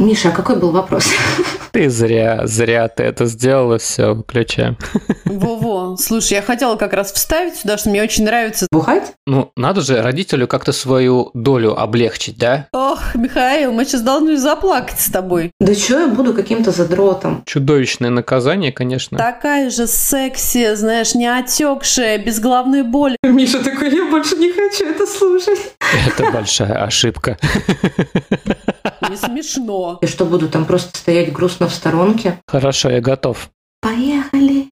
Миша, а какой был вопрос? Ты зря, зря ты это сделала, все, выключаем. Во-во, слушай, я хотела как раз вставить сюда, что мне очень нравится... Бухать? Ну, надо же родителю как-то свою долю облегчить, да? Ох, Михаил, мы сейчас должны заплакать с тобой. Да что я буду каким-то задротом? Чудовищное наказание, конечно. Такая же секси, знаешь, не отекшая, без головной боли. Миша такой, я больше не хочу это слушать. Это большая ошибка. Не смешно. И что, буду там просто стоять грустно в сторонке? Хорошо, я готов. Поехали.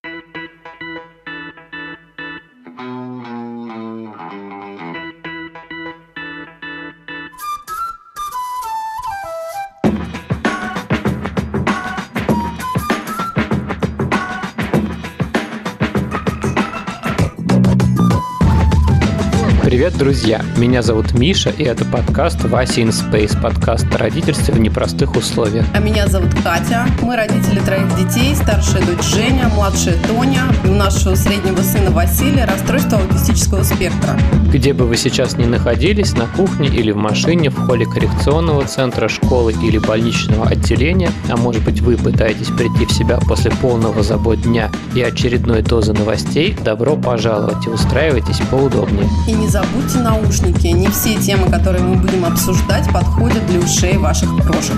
Привет, друзья! Меня зовут Миша, и это подкаст Вася in Space, подкаст о родительстве в непростых условиях. А меня зовут Катя. Мы родители троих детей, старшая дочь Женя, младшая Тоня. И у нашего среднего сына Василия расстройство аутистического спектра. Где бы вы сейчас ни находились, на кухне или в машине, в холле коррекционного центра, школы или больничного отделения, а может быть вы пытаетесь прийти в себя после полного забот дня и очередной дозы новостей, добро пожаловать и устраивайтесь поудобнее. И не забудьте наушники. Не все темы, которые мы будем обсуждать, подходят для ушей ваших крошек.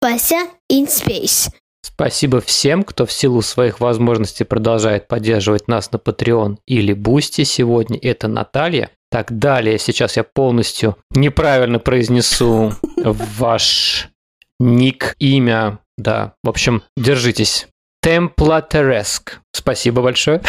Вася in Space. Спасибо всем, кто в силу своих возможностей продолжает поддерживать нас на Patreon или Бусти. Сегодня это Наталья. Так, далее сейчас я полностью неправильно произнесу ваш ник, имя. Да, в общем, держитесь. Темплатереск. Спасибо большое.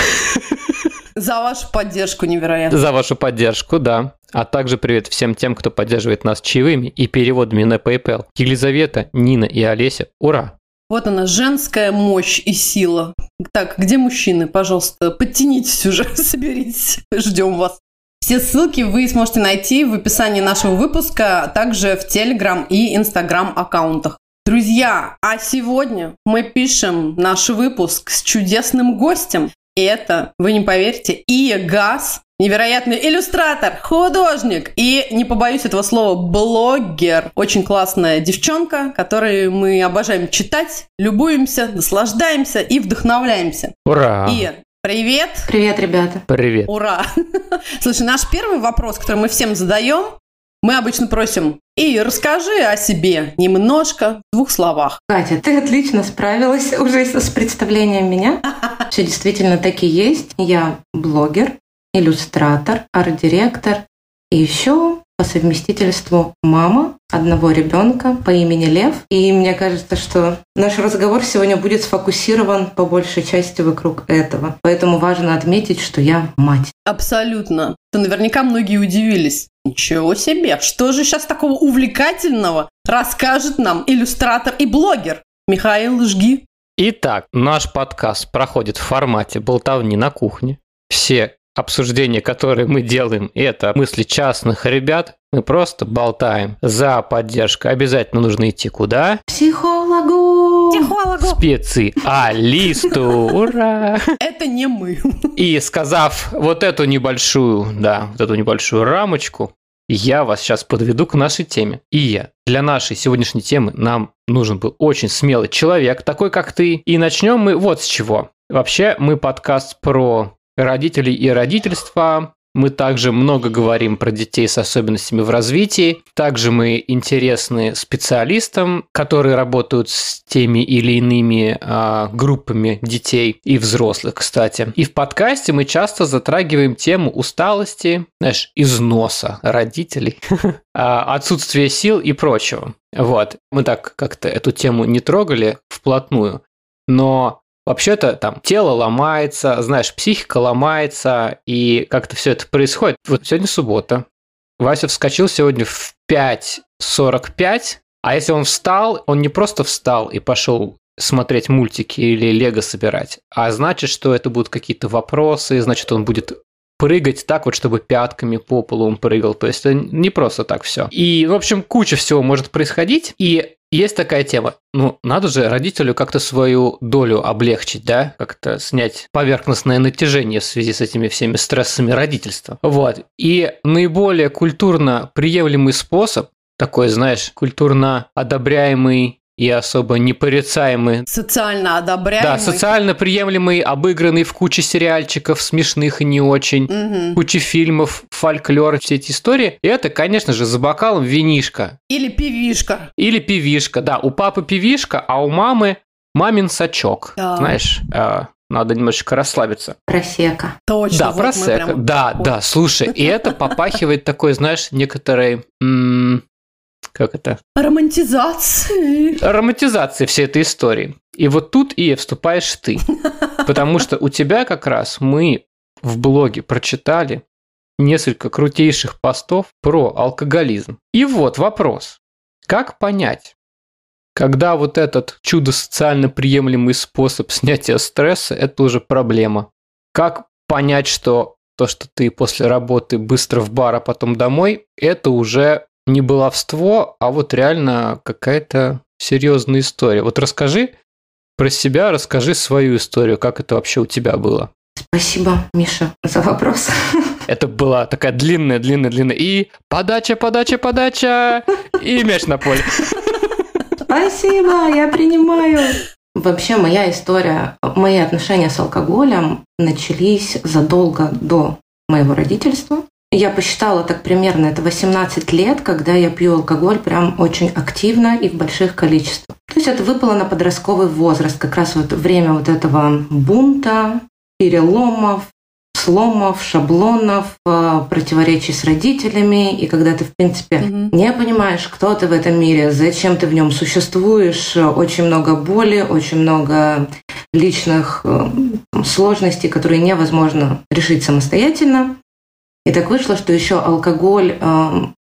За вашу поддержку невероятно. За вашу поддержку, да. А также привет всем тем, кто поддерживает нас чаевыми и переводами на PayPal. Елизавета, Нина и Олеся, ура! Вот она, женская мощь и сила. Так, где мужчины? Пожалуйста, подтянитесь уже, соберитесь. Ждем вас. Все ссылки вы сможете найти в описании нашего выпуска, а также в Telegram и Instagram аккаунтах. Друзья, а сегодня мы пишем наш выпуск с чудесным гостем. И это, вы не поверите, Ия Газ, невероятный иллюстратор, художник и, не побоюсь этого слова, блогер. Очень классная девчонка, которой мы обожаем читать, любуемся, наслаждаемся и вдохновляемся. Ура! Ия, привет! Привет, ребята. Привет. Ура! Слушай, наш первый вопрос, который мы всем задаем, мы обычно просим, и расскажи о себе немножко, в двух словах. Катя, ты отлично справилась уже с представлением меня. Все действительно таки есть. Я блогер, иллюстратор, арт-директор и еще по совместительству мама одного ребенка по имени Лев. И мне кажется, что наш разговор сегодня будет сфокусирован по большей части вокруг этого. Поэтому важно отметить, что я мать. Абсолютно. То наверняка многие удивились. Ничего себе, что же сейчас такого увлекательного расскажет нам иллюстратор и блогер Михаил Жги? Итак, наш подкаст проходит в формате болтовни на кухне. Все обсуждения, которые мы делаем, это мысли частных ребят. Мы просто болтаем за поддержку. Обязательно нужно идти куда? Психологу! Психологу. Специалисту. Ура! Это не мы. И сказав вот эту небольшую, да, вот эту небольшую рамочку, я вас сейчас подведу к нашей теме. И я. Для нашей сегодняшней темы нам нужен был очень смелый человек, такой как ты. И начнем мы вот с чего. Вообще, мы подкаст про родителей и родительство. Мы также много говорим про детей с особенностями в развитии. Также мы интересны специалистам, которые работают с теми или иными а, группами детей и взрослых, кстати. И в подкасте мы часто затрагиваем тему усталости, знаешь, износа родителей, а, отсутствия сил и прочего. Вот. Мы так как-то эту тему не трогали вплотную, но Вообще-то там тело ломается, знаешь, психика ломается, и как-то все это происходит. Вот сегодня суббота. Вася вскочил сегодня в 5.45, а если он встал, он не просто встал и пошел смотреть мультики или лего собирать, а значит, что это будут какие-то вопросы, значит, он будет прыгать так вот, чтобы пятками по полу он прыгал. То есть это не просто так все. И, в общем, куча всего может происходить. И есть такая тема. Ну, надо же родителю как-то свою долю облегчить, да? Как-то снять поверхностное натяжение в связи с этими всеми стрессами родительства. Вот. И наиболее культурно приемлемый способ такой, знаешь, культурно одобряемый и особо непорицаемый. Социально одобряемый. Да, социально приемлемый, обыгранный в куче сериальчиков, смешных и не очень, Мгм. куче фильмов, фольклор, все эти истории. И это, конечно же, за бокалом винишка. Или пивишка. Или пивишка, да. У папы пивишка, а у мамы мамин сачок. Да. Знаешь, э, надо немножечко расслабиться. Просека. Точно. да, вот просека. прям- Да, да, слушай, и это попахивает такой, знаешь, некоторой... как это? Романтизации. романтизации всей этой истории. И вот тут и вступаешь ты. Потому что у тебя как раз мы в блоге прочитали несколько крутейших постов про алкоголизм. И вот вопрос. Как понять, когда вот этот чудо-социально приемлемый способ снятия стресса – это уже проблема? Как понять, что то, что ты после работы быстро в бар, а потом домой, это уже не баловство, а вот реально какая-то серьезная история. Вот расскажи про себя, расскажи свою историю, как это вообще у тебя было. Спасибо, Миша, за вопрос. Это была такая длинная, длинная, длинная. И подача, подача, подача, и мяч на поле. Спасибо, я принимаю. Вообще, моя история, мои отношения с алкоголем начались задолго до моего родительства. Я посчитала так примерно, это 18 лет, когда я пью алкоголь прям очень активно и в больших количествах. То есть это выпало на подростковый возраст, как раз вот время вот этого бунта, переломов, сломов, шаблонов, э, противоречий с родителями, и когда ты, в принципе, Мгм. не понимаешь, кто ты в этом мире, зачем ты в нем существуешь, э, очень много боли, очень много личных э, сложностей, которые невозможно решить самостоятельно. И так вышло, что еще алкоголь э,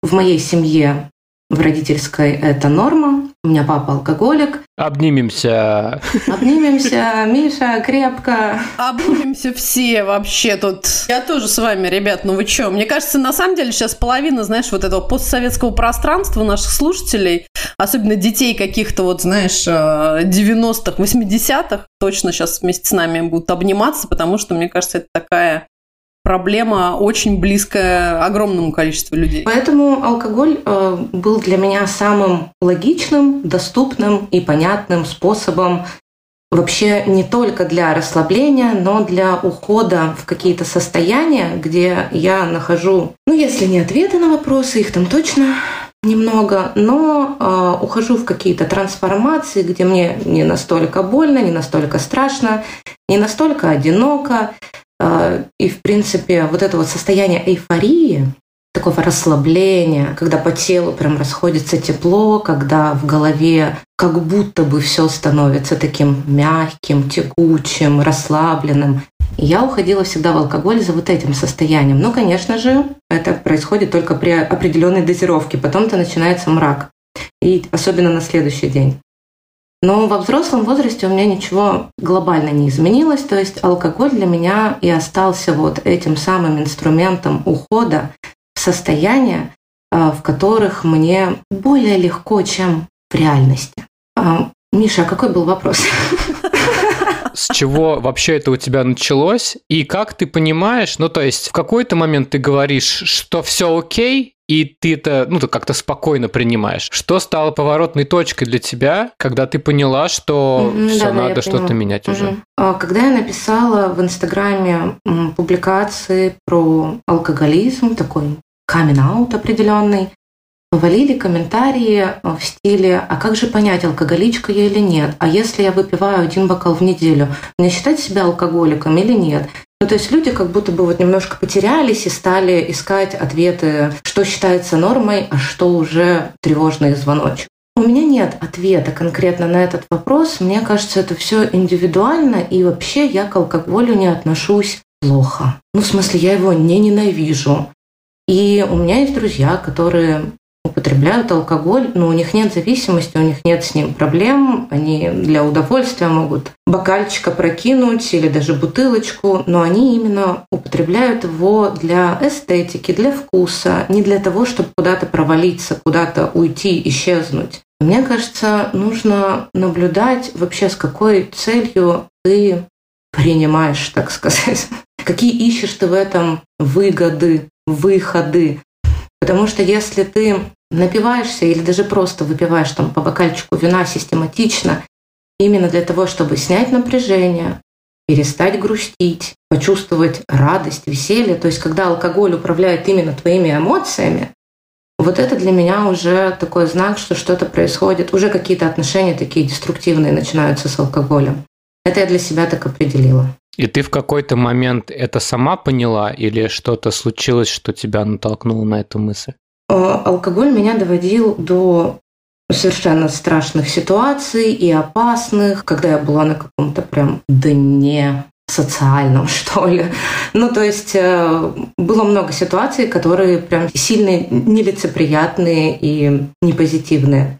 в моей семье, в родительской, это норма. У меня папа алкоголик. Обнимемся. Обнимемся, Миша, крепко. Обнимемся все вообще тут. Я тоже с вами, ребят, ну вы чё? Мне кажется, на самом деле сейчас половина, знаешь, вот этого постсоветского пространства наших слушателей, особенно детей каких-то вот, знаешь, э, 90-х, 80-х, точно сейчас вместе с нами будут обниматься, потому что, мне кажется, это такая проблема очень близкая огромному количеству людей. Поэтому алкоголь э, был для меня самым логичным, доступным и понятным способом вообще не только для расслабления, но для ухода в какие-то состояния, где я нахожу, ну, если не ответы на вопросы, их там точно немного, но э, ухожу в какие-то трансформации, где мне не настолько больно, не настолько страшно, не настолько одиноко. И, в принципе, вот это вот состояние эйфории, такого расслабления, когда по телу прям расходится тепло, когда в голове как будто бы все становится таким мягким, текучим, расслабленным. И я уходила всегда в алкоголь за вот этим состоянием. Но, конечно же, это происходит только при определенной дозировке. Потом-то начинается мрак. И особенно на следующий день. Но во взрослом возрасте у меня ничего глобально не изменилось. То есть алкоголь для меня и остался вот этим самым инструментом ухода в состояния, а, в которых мне более легко, чем в реальности. А, Миша, а какой был вопрос? С чего вообще это у тебя началось? И как ты понимаешь, ну то есть в какой-то момент ты говоришь, что все окей, и ты это, ну, ты как-то спокойно принимаешь. Что стало поворотной точкой для тебя, когда ты поняла, что Мгм, все, я надо что-то поняла. менять уже? Мгм. А, Когда я написала в Инстаграме публикации про алкоголизм, такой камин-аут определенный, повалили комментарии а, в стиле «А как же понять, алкоголичка я или нет? А если я выпиваю один бокал в неделю, мне считать себя алкоголиком или нет?» Ну, то есть люди как будто бы вот немножко потерялись и стали искать ответы, что считается нормой, а что уже тревожный звоночек. У меня нет ответа конкретно на этот вопрос. Мне кажется, это все индивидуально, и вообще я к алкоголю не отношусь плохо. Ну, в смысле, я его не ненавижу. И у меня есть друзья, которые употребляют алкоголь, но у них нет зависимости, у них нет с ним проблем, они для удовольствия могут бокальчика прокинуть или даже бутылочку, но они именно употребляют его для эстетики, для вкуса, не для того, чтобы куда-то провалиться, куда-то уйти, исчезнуть. Мне кажется, нужно наблюдать вообще, с какой целью ты принимаешь, так сказать. Какие ищешь ты в этом выгоды, выходы. Потому что если ты напиваешься или даже просто выпиваешь там по бокальчику вина систематично, именно для того, чтобы снять напряжение, перестать грустить, почувствовать радость, веселье. То есть, когда алкоголь управляет именно твоими эмоциями, вот это для меня уже такой знак, что что-то происходит, уже какие-то отношения такие деструктивные начинаются с алкоголем. Это я для себя так определила. И ты в какой-то момент это сама поняла или что-то случилось, что тебя натолкнуло на эту мысль? Э, алкоголь меня доводил до совершенно страшных ситуаций и опасных, когда я была на каком-то прям дне социальном, что ли. Ну, то есть э, было много ситуаций, которые прям сильно нелицеприятные и непозитивные.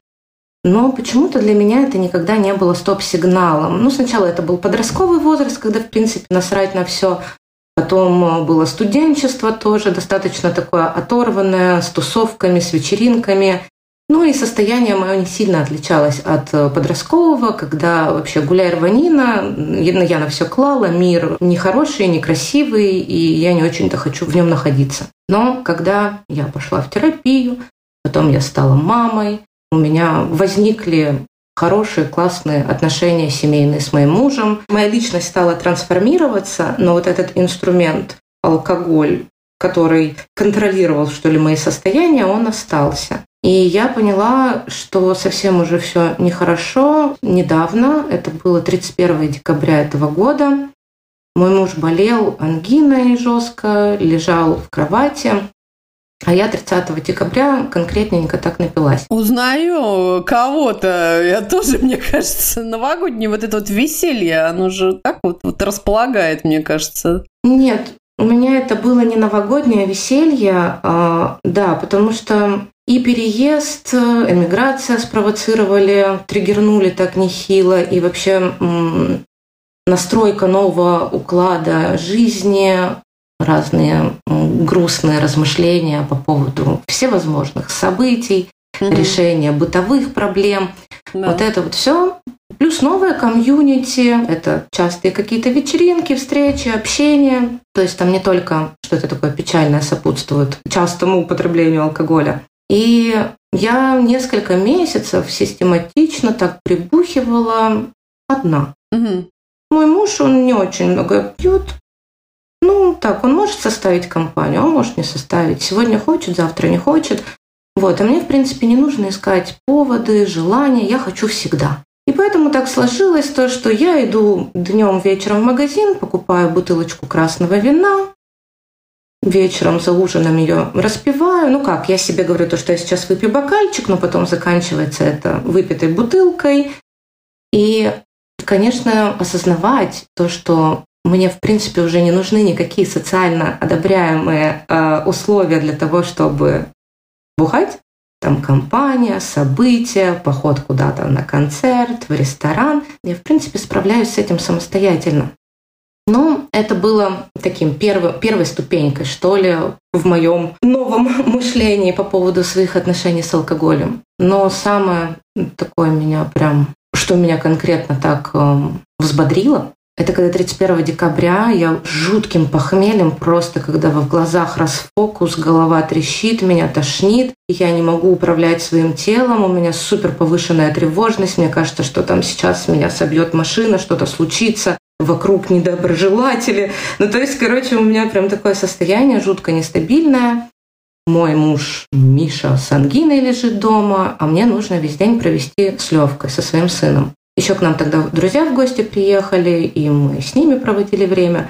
Но почему-то для меня это никогда не было стоп-сигналом. Ну, сначала это был подростковый возраст, когда, в принципе, насрать на все. Потом э, было студенчество тоже достаточно такое оторванное, с тусовками, с вечеринками. Ну и состояние мое не сильно отличалось от э, подросткового, когда вообще гуляй рванина, я на все клала, мир нехороший, некрасивый, и я не очень-то хочу в нем находиться. Но когда я пошла в терапию, потом я стала мамой, у меня возникли хорошие, классные отношения семейные с моим мужем. Моя личность стала трансформироваться, но вот этот инструмент, алкоголь, который контролировал, что ли, мои состояния, он остался. И я поняла, что совсем уже все нехорошо. Недавно, это было 31 декабря этого года, мой муж болел ангиной жестко, лежал в кровати. А я 30 декабря конкретненько так напилась. Узнаю кого-то. Я тоже, мне кажется, новогоднее вот это вот веселье, оно же так вот, вот располагает, мне кажется. Нет, у меня это было не новогоднее веселье, а, да, потому что и переезд, эмиграция спровоцировали, триггернули так нехило, и вообще настройка нового уклада жизни, разные грустные размышления по поводу всевозможных событий, mm-hmm. решения бытовых проблем. Да. Вот это вот все. Плюс новое комьюнити, это частые какие-то вечеринки, встречи, общение. То есть там не только что-то такое печальное сопутствует частому употреблению алкоголя, и я несколько месяцев систематично так прибухивала одна. Угу. Мой муж, он не очень много пьет. Ну, так, он может составить компанию, он может не составить. Сегодня хочет, завтра не хочет. Вот, а мне, в принципе, не нужно искать поводы, желания. Я хочу всегда. И поэтому так сложилось то, что я иду днем, вечером в магазин, покупаю бутылочку красного вина, вечером за ужином ее распиваю. Ну как, я себе говорю то, что я сейчас выпью бокальчик, но потом заканчивается это выпитой бутылкой. И, конечно, осознавать то, что мне, в принципе, уже не нужны никакие социально одобряемые э, условия для того, чтобы бухать. Там компания, события, поход куда-то на концерт, в ресторан. Я, в принципе, справляюсь с этим самостоятельно. Ну, это было таким первым, первой ступенькой, что ли, в моем новом мышлении по поводу своих отношений с алкоголем. Но самое такое меня прям, что меня конкретно так э, взбодрило, это когда 31 декабря я жутким похмельем, просто когда в глазах расфокус, голова трещит, меня тошнит, я не могу управлять своим телом, у меня супер повышенная тревожность, мне кажется, что там сейчас меня собьет машина, что-то случится вокруг недоброжелатели. Ну, то есть, короче, у меня прям такое состояние жутко нестабильное. Мой муж Миша с ангиной лежит дома, а мне нужно весь день провести с Левкой, со своим сыном. Еще к нам тогда друзья в гости приехали, и мы с ними проводили время.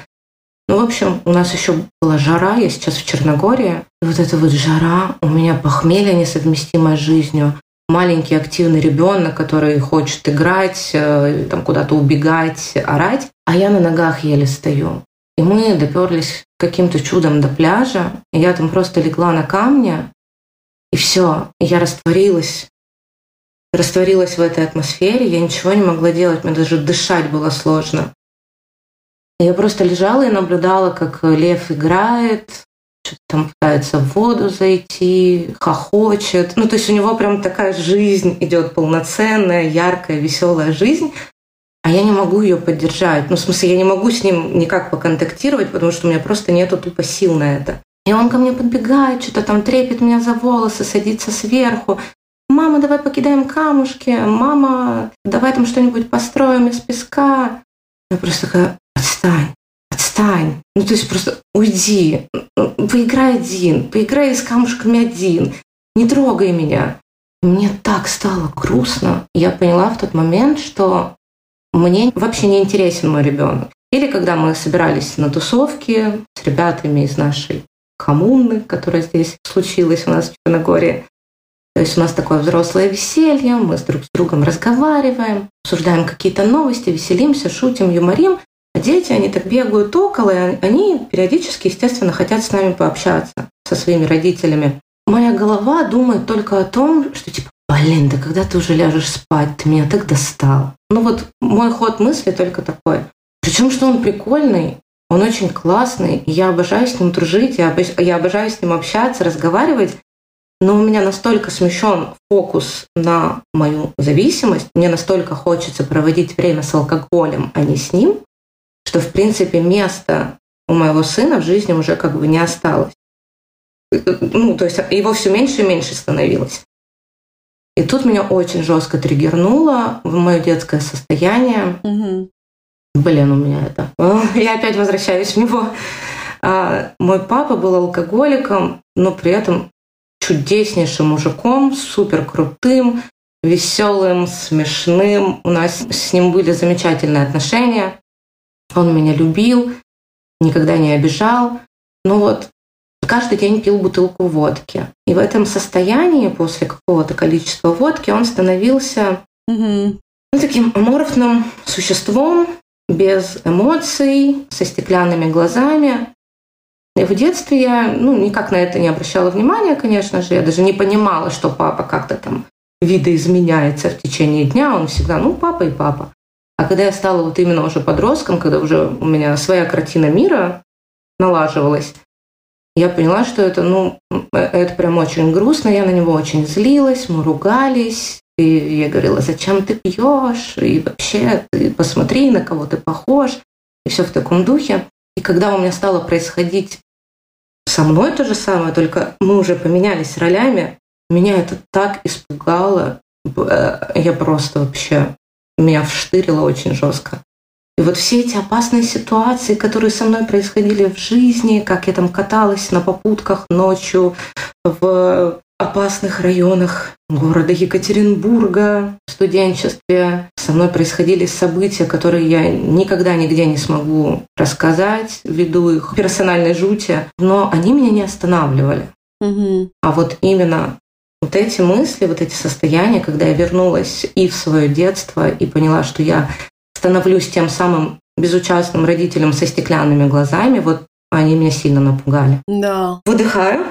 Ну, в общем, у нас еще была жара, я сейчас в Черногории. И вот эта вот жара, у меня похмелье несовместимое с жизнью маленький активный ребенок, который хочет играть, э, там куда-то убегать, орать, а я на ногах еле стою. И мы доперлись каким-то чудом до пляжа, и я там просто легла на камне, и все, я растворилась. Растворилась в этой атмосфере, я ничего не могла делать, мне даже дышать было сложно. Я просто лежала и наблюдала, как лев играет, что-то там пытается в воду зайти, хохочет. Ну, то есть у него прям такая жизнь идет полноценная, яркая, веселая жизнь. А я не могу ее поддержать. Ну, в смысле, я не могу с ним никак поконтактировать, потому что у меня просто нету тупо сил на это. И он ко мне подбегает, что-то там трепет меня за волосы, садится сверху. Мама, давай покидаем камушки. Мама, давай там что-нибудь построим из песка. Я просто такая, отстань, отстань. Ну, то есть просто уйди, поиграй один, поиграй с камушками один, не трогай меня. Мне так стало грустно. Я поняла в тот момент, что мне вообще не интересен мой ребенок. Или когда мы собирались на тусовки с ребятами из нашей коммуны, которая здесь случилась у нас в Черногории, то есть у нас такое взрослое веселье, мы с друг с другом разговариваем, обсуждаем какие-то новости, веселимся, шутим, юморим. А дети, они так бегают около, и они периодически, естественно, хотят с нами пообщаться, со своими родителями. Моя голова думает только о том, что типа, блин, да когда ты уже ляжешь спать, ты меня так достал. Ну вот мой ход мысли только такой. Причем, что он прикольный, он очень классный, я обожаю с ним дружить, я обожаю с ним общаться, разговаривать, но у меня настолько смещен фокус на мою зависимость, мне настолько хочется проводить время с алкоголем, а не с ним, что, в принципе, места у моего сына в жизни уже как бы не осталось. Ну, то есть его все меньше и меньше становилось. И тут меня очень жестко триггернуло в мое детское состояние. Угу. Блин, у меня это. Я опять возвращаюсь в него. А, мой папа был алкоголиком, но при этом чудеснейшим мужиком, супер крутым, веселым, смешным. У нас с ним были замечательные отношения. Он меня любил, никогда не обижал. Но вот каждый день пил бутылку водки. И в этом состоянии, после какого-то количества водки, он становился угу. ну, таким аморфным существом, без эмоций, со стеклянными глазами. И в детстве я ну, никак на это не обращала внимания, конечно же. Я даже не понимала, что папа как-то там видоизменяется в течение дня. Он всегда, ну, папа и папа. А когда я стала вот именно уже подростком, когда уже у меня своя картина мира налаживалась, я поняла, что это, ну, это прям очень грустно, я на него очень злилась, мы ругались, и я говорила, зачем ты пьешь, и вообще ты посмотри, на кого ты похож, и все в таком духе. И когда у меня стало происходить со мной то же самое, только мы уже поменялись ролями, меня это так испугало, э, я просто вообще, меня вштырило очень жестко. И вот все эти опасные ситуации, которые со мной происходили в жизни, как я там каталась на попутках ночью в опасных районах города Екатеринбурга в студенчестве. Со мной происходили события, которые я никогда нигде не смогу рассказать ввиду их персональной жути, но они меня не останавливали. Угу. А вот именно вот эти мысли, вот эти состояния, когда я вернулась и в свое детство и поняла, что я становлюсь тем самым безучастным родителем со стеклянными глазами, вот они меня сильно напугали. Да. Выдыхаю.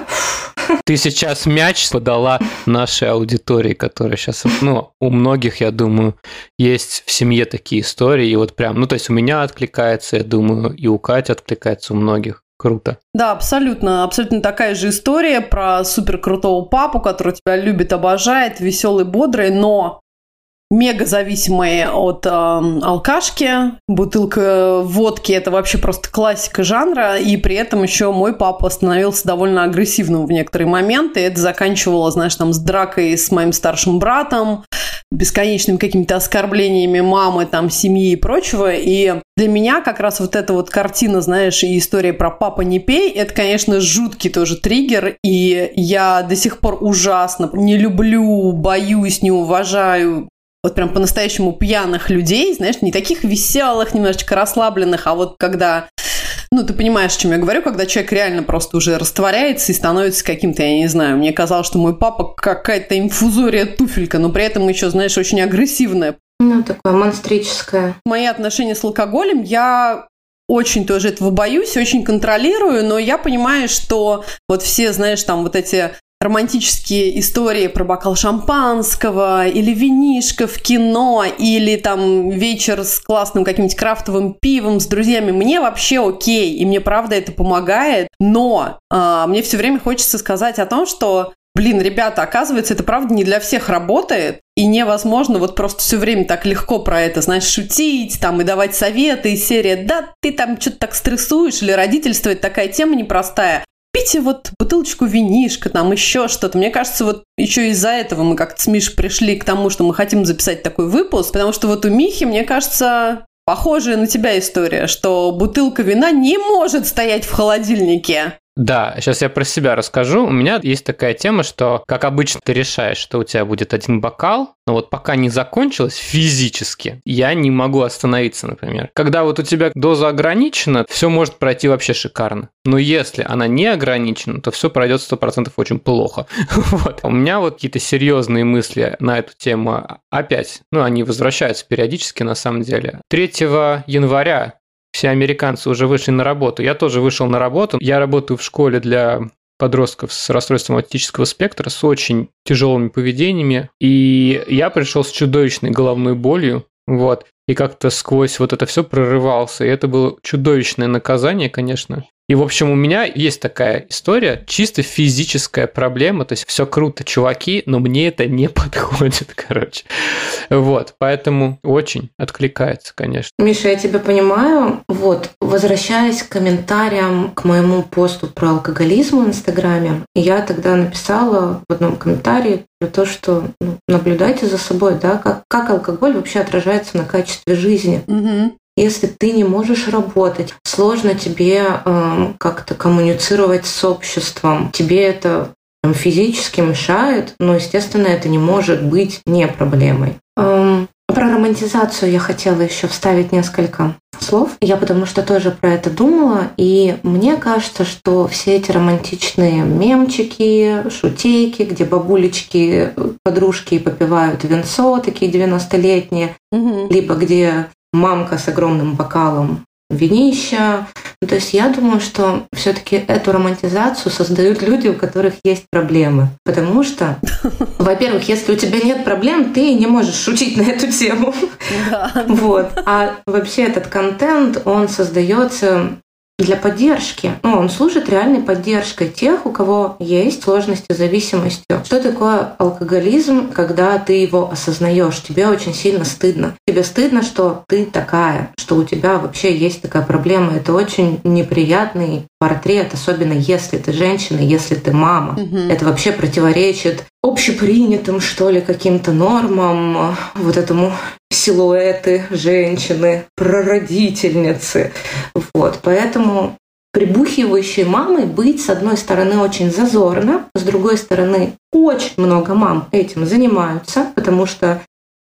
Ты сейчас мяч подала нашей аудитории, которая сейчас, ну, у многих, я думаю, есть в семье такие истории, и вот прям, ну, то есть у меня откликается, я думаю, и у Кати откликается у многих. Круто. Да, абсолютно. Абсолютно такая же история про супер крутого папу, который тебя любит, обожает, веселый, бодрый, но мега зависимые от э, алкашки. Бутылка водки это вообще просто классика жанра. И при этом еще мой папа становился довольно агрессивным в некоторые моменты. Это заканчивало, знаешь, там с дракой с моим старшим братом, бесконечными какими-то оскорблениями мамы, там, семьи и прочего. И для меня как раз вот эта вот картина, знаешь, и история про «папа, не пей», это, конечно, жуткий тоже триггер, и я до сих пор ужасно не люблю, боюсь, не уважаю вот прям по-настоящему пьяных людей, знаешь, не таких веселых, немножечко расслабленных, а вот когда ну, ты понимаешь, о чем я говорю, когда человек реально просто уже растворяется и становится каким-то, я не знаю, мне казалось, что мой папа какая-то инфузория туфелька, но при этом еще, знаешь, очень агрессивная. Ну, такое монстрическое. Мои отношения с алкоголем, я очень тоже этого боюсь, очень контролирую, но я понимаю, что вот все, знаешь, там вот эти романтические истории про бокал шампанского или винишко в кино или там вечер с классным каким-нибудь крафтовым пивом с друзьями, мне вообще окей, и мне правда это помогает, но э, мне все время хочется сказать о том, что блин, ребята, оказывается, это правда не для всех работает, и невозможно вот просто все время так легко про это, знаешь, шутить там и давать советы из серии «Да, ты там что-то так стрессуешь» или «Родительство» — это такая тема непростая. Пейте вот бутылочку винишка, там еще что-то. Мне кажется, вот еще из-за этого мы как-то с Миш пришли к тому, что мы хотим записать такой выпуск, потому что вот у Михи, мне кажется, похожая на тебя история, что бутылка вина не может стоять в холодильнике. Да, сейчас я про себя расскажу. У меня есть такая тема, что, как обычно, ты решаешь, что у тебя будет один бокал, но вот пока не закончилось физически, я не могу остановиться, например. Когда вот у тебя доза ограничена, все может пройти вообще шикарно. Но если она не ограничена, то все пройдет 100% очень плохо. вот. У меня вот какие-то серьезные мысли на эту тему опять, ну, они возвращаются периодически на самом деле. 3 января все американцы уже вышли на работу. Я тоже вышел на работу. Я работаю в школе для подростков с расстройством аутического спектра, с очень тяжелыми поведениями. И я пришел с чудовищной головной болью. Вот. И как-то сквозь вот это все прорывался. И это было чудовищное наказание, конечно. И, в общем, у меня есть такая история, чисто физическая проблема, то есть все круто, чуваки, но мне это не подходит, короче. Вот, поэтому очень откликается, конечно. Миша, я тебя понимаю. Вот, возвращаясь к комментариям к моему посту про алкоголизм в Инстаграме, я тогда написала в одном комментарии про то, что ну, наблюдайте за собой, да, как, как алкоголь вообще отражается на качестве жизни. Угу. Если ты не можешь работать, сложно тебе э, как-то коммуницировать с обществом, тебе это прям, физически мешает, но, естественно, это не может быть не проблемой. Эм, про романтизацию я хотела еще вставить несколько слов. Я потому что тоже про это думала, и мне кажется, что все эти романтичные мемчики, шутейки, где бабулечки, подружки попивают венцо, такие 90-летние, угу. либо где мамка с огромным бокалом винища. Ну, то есть я думаю, что все-таки эту романтизацию создают люди, у которых есть проблемы. Потому что, во-первых, если у тебя нет проблем, ты не можешь шутить на эту тему. Вот. А вообще этот контент, он создается для поддержки. Ну, он служит реальной поддержкой тех, у кого есть сложности с зависимостью. Что такое алкоголизм, когда ты его осознаешь? Тебе очень сильно стыдно. Тебе стыдно, что ты такая, что у тебя вообще есть такая проблема. Это очень неприятный портрет, особенно если ты женщина, если ты мама. Угу. Это вообще противоречит общепринятым, что ли, каким-то нормам, вот этому силуэты женщины, прародительницы. Вот, поэтому прибухивающей мамой быть, с одной стороны, очень зазорно, с другой стороны, очень много мам этим занимаются, потому что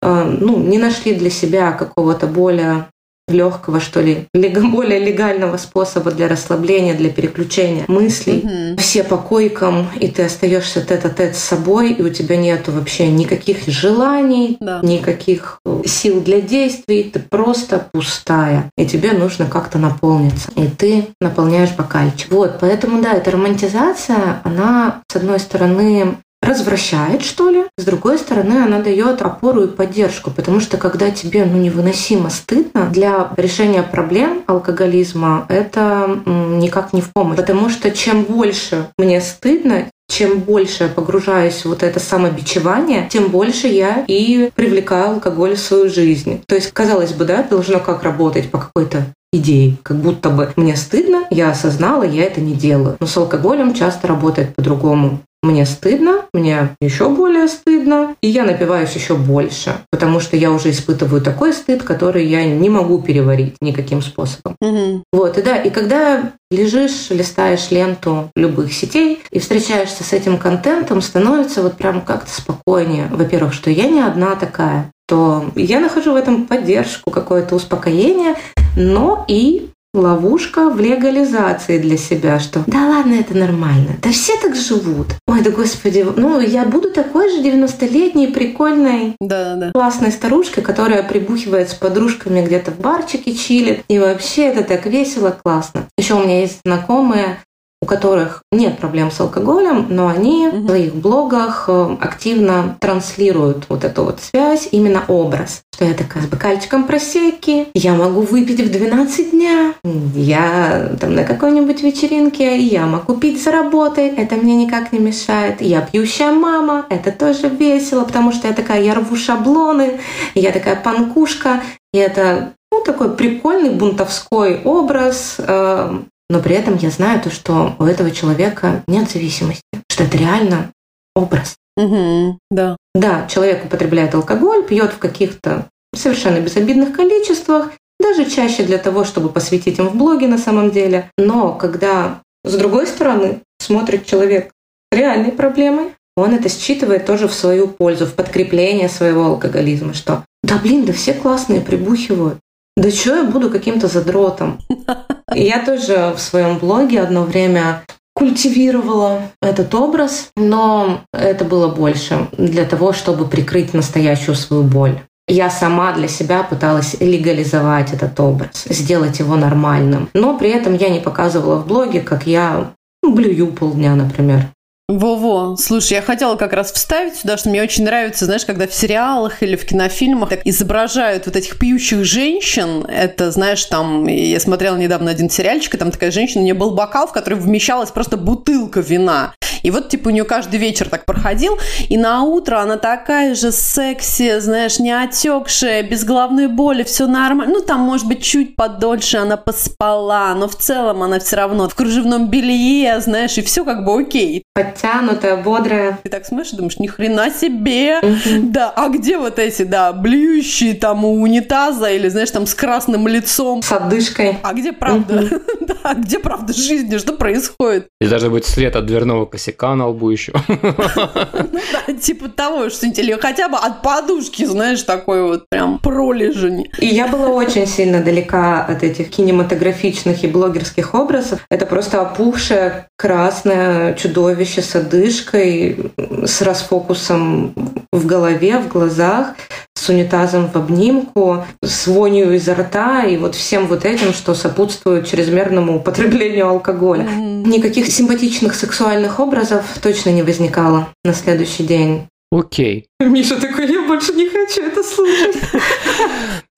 э, ну, не нашли для себя какого-то более легкого, что ли, более легального способа для расслабления, для переключения мыслей. Угу. Все по койкам, и ты остаешься тет-а-тет с собой, и у тебя нету вообще никаких желаний, да. никаких э, сил для действий, ты просто пустая, и тебе нужно как-то наполниться, и ты наполняешь бокальчик. Вот, поэтому, да, эта романтизация, она, с одной стороны, развращает, что ли. С другой стороны, она дает опору и поддержку, потому что когда тебе ну, невыносимо стыдно, для решения проблем алкоголизма это никак не в помощь. Потому что чем больше мне стыдно, чем больше я погружаюсь в вот это самобичевание, тем больше я и привлекаю алкоголь в свою жизнь. То есть, казалось бы, да, должно как работать по какой-то идее, как будто бы мне стыдно, я осознала, я это не делаю. Но с алкоголем часто работает по-другому. Мне стыдно, мне еще более стыдно, и я напиваюсь еще больше, потому что я уже испытываю такой стыд, который я не могу переварить никаким способом. Угу. Вот, и да, и когда лежишь, листаешь ленту любых сетей и встречаешься с этим контентом, становится вот прям как-то спокойнее. Во-первых, что я не одна такая, то я нахожу в этом поддержку, какое-то успокоение, но и ловушка в легализации для себя, что да ладно, это нормально, да все так живут. Ой, да господи, ну я буду такой же 90-летней, прикольной, да, да. классной старушкой, которая прибухивает с подружками где-то в барчике чилит, и вообще это так весело, классно. Еще у меня есть знакомые, у которых нет проблем с алкоголем, но они в своих блогах э, активно транслируют вот эту вот связь, именно образ. Что я такая с бокальчиком просеки, я могу выпить в 12 дня, я там на какой-нибудь вечеринке, я могу пить за работой, это мне никак не мешает, я пьющая мама, это тоже весело, потому что я такая, я рву шаблоны, я такая панкушка, и это ну, такой прикольный бунтовской образ, э, но при этом я знаю то, что у этого человека нет зависимости, что это реально образ. Угу, да. Да, человек употребляет алкоголь, пьет в каких-то совершенно безобидных количествах, даже чаще для того, чтобы посвятить им в блоге на самом деле. Но когда с другой стороны смотрит человек с реальной проблемой, он это считывает тоже в свою пользу, в подкрепление своего алкоголизма, что да блин, да все классные прибухивают. Да что я буду каким-то задротом? Я тоже в своем блоге одно время культивировала этот образ, но это было больше для того, чтобы прикрыть настоящую свою боль. Я сама для себя пыталась легализовать этот образ, сделать его нормальным. Но при этом я не показывала в блоге, как я блюю полдня, например. Во-во, слушай, я хотела как раз вставить сюда, что мне очень нравится, знаешь, когда в сериалах или в кинофильмах так изображают вот этих пьющих женщин. Это, знаешь, там, я смотрела недавно один сериальчик, и там такая женщина, у нее был бокал, в который вмещалась просто бутылка вина. И вот, типа, у нее каждый вечер так проходил, и на утро она такая же секси, знаешь, не отекшая, без головной боли, все нормально. Ну, там, может быть, чуть подольше она поспала, но в целом она все равно в кружевном белье, знаешь, и все как бы окей подтянутая, бодрая. Ты так смотришь, думаешь, ни хрена себе. Да, а где вот эти, да, блюющие там у унитаза или, знаешь, там с красным лицом. С отдышкой. А где правда? Да, где правда жизни? Что происходит? И даже будет след от дверного косяка на лбу еще. Ну да, типа того, что-нибудь, или хотя бы от подушки, знаешь, такой вот прям пролежень. И я была очень сильно далека от этих кинематографичных и блогерских образов. Это просто опухшее красное чудовище с одышкой, с расфокусом в голове, в глазах, с унитазом в обнимку, с вонью изо рта и вот всем вот этим, что сопутствует чрезмерному употреблению алкоголя. Mm-hmm. Никаких симпатичных сексуальных образов точно не возникало на следующий день. Окей. Okay. Миша такой, я больше не хочу это слушать.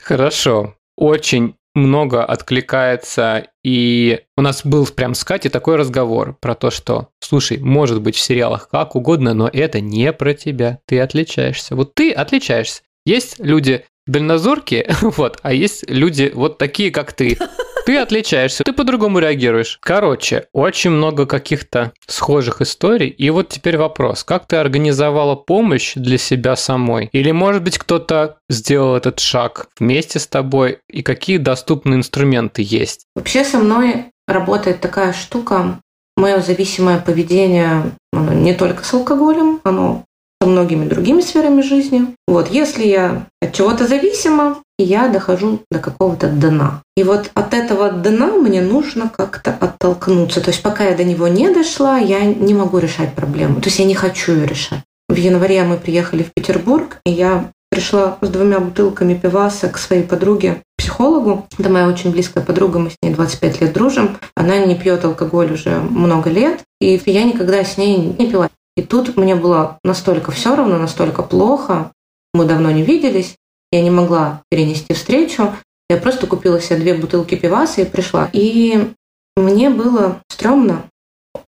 Хорошо. Очень много откликается, и у нас был прям с Катей такой разговор про то, что, слушай, может быть в сериалах как угодно, но это не про тебя, ты отличаешься. Вот ты отличаешься. Есть люди дальнозоркие, вот, а есть люди вот такие, как ты. Ты отличаешься, ты по-другому реагируешь. Короче, очень много каких-то схожих историй. И вот теперь вопрос, как ты организовала помощь для себя самой? Или, может быть, кто-то сделал этот шаг вместе с тобой? И какие доступные инструменты есть? Вообще со мной работает такая штука, мое зависимое поведение оно не только с алкоголем, оно со многими другими сферами жизни. Вот, если я от чего-то зависима, я дохожу до какого-то дна. И вот от этого дна мне нужно как-то оттолкнуться. То есть пока я до него не дошла, я не могу решать проблему. То есть я не хочу ее решать. В январе мы приехали в Петербург, и я пришла с двумя бутылками пиваса к своей подруге, психологу. Это моя очень близкая подруга, мы с ней 25 лет дружим. Она не пьет алкоголь уже много лет, и я никогда с ней не пила. И тут мне было настолько все равно, настолько плохо. Мы давно не виделись. Я не могла перенести встречу. Я просто купила себе две бутылки пиваса и пришла. И мне было стрёмно.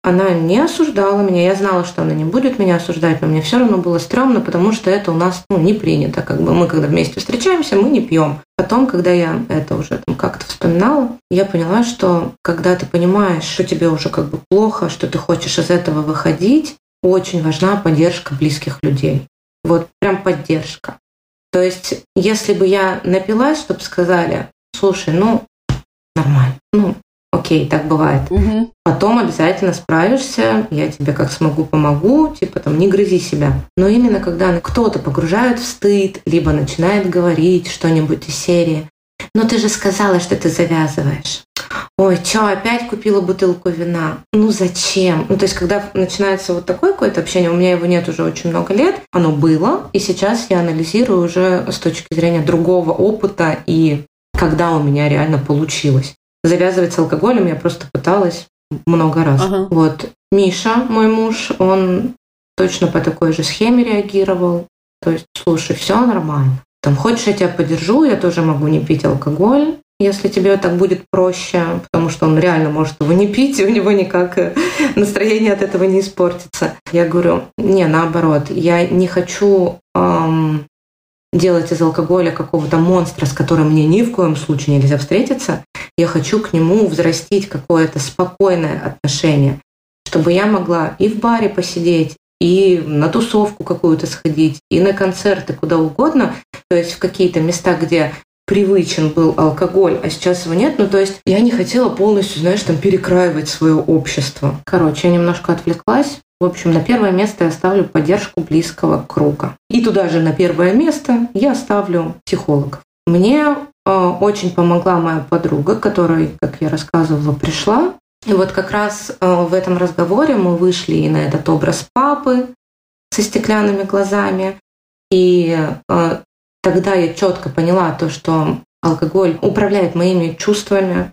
Она не осуждала меня. Я знала, что она не будет меня осуждать, но мне все равно было стрёмно, потому что это у нас ну, не принято. Как бы мы, когда вместе встречаемся, мы не пьем. Потом, когда я это уже там как-то вспоминала, я поняла, что когда ты понимаешь, что тебе уже как бы плохо, что ты хочешь из этого выходить, очень важна поддержка близких людей. Вот прям поддержка. То есть, если бы я напилась, чтобы сказали, слушай, ну, нормально, ну, окей, так бывает. Угу. Потом обязательно справишься, я тебе как смогу помогу, типа там не грызи себя. Но именно когда кто-то погружает в стыд, либо начинает говорить что-нибудь из серии, но ты же сказала, что ты завязываешь. Ой, что, опять купила бутылку вина? Ну зачем? Ну то есть, когда начинается вот такое какое-то общение, у меня его нет уже очень много лет, оно было, и сейчас я анализирую уже с точки зрения другого опыта и когда у меня реально получилось. Завязывать с алкоголем я просто пыталась много раз. Ага. Вот. Миша, мой муж, он точно по такой же схеме реагировал. То есть, слушай, все нормально. Там, хочешь, я тебя поддержу, я тоже могу не пить алкоголь, если тебе так будет проще, потому что он реально может его не пить, и у него никак э, настроение от этого не испортится. Я говорю, не, наоборот, я не хочу эм, делать из алкоголя какого-то монстра, с которым мне ни в коем случае нельзя встретиться. Я хочу к нему взрастить какое-то спокойное отношение, чтобы я могла и в баре посидеть, и на тусовку какую-то сходить, и на концерты, куда угодно, то есть в какие-то места, где привычен был алкоголь, а сейчас его нет. Ну, то есть я не хотела полностью, знаешь, там перекраивать свое общество. Короче, я немножко отвлеклась. В общем, на первое место я ставлю поддержку близкого круга. И туда же на первое место я ставлю психологов. Мне э, очень помогла моя подруга, которая, как я рассказывала, пришла. И вот как раз э, в этом разговоре мы вышли и на этот образ папы со стеклянными глазами. И э, тогда я четко поняла то, что алкоголь управляет моими чувствами,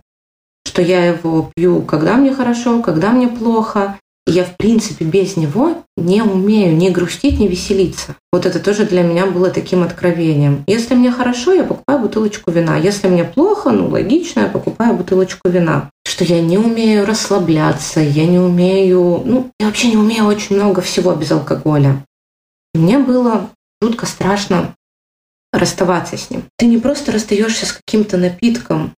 что я его пью, когда мне хорошо, когда мне плохо. И я, в принципе, без него не умею ни грустить, ни веселиться. Вот это тоже для меня было таким откровением. Если мне хорошо, я покупаю бутылочку вина. Если мне плохо, ну, логично, я покупаю бутылочку вина. Что я не умею расслабляться, я не умею... Ну, я вообще не умею очень много всего без алкоголя. Мне было жутко страшно расставаться с ним. Ты не просто расстаешься с каким-то напитком,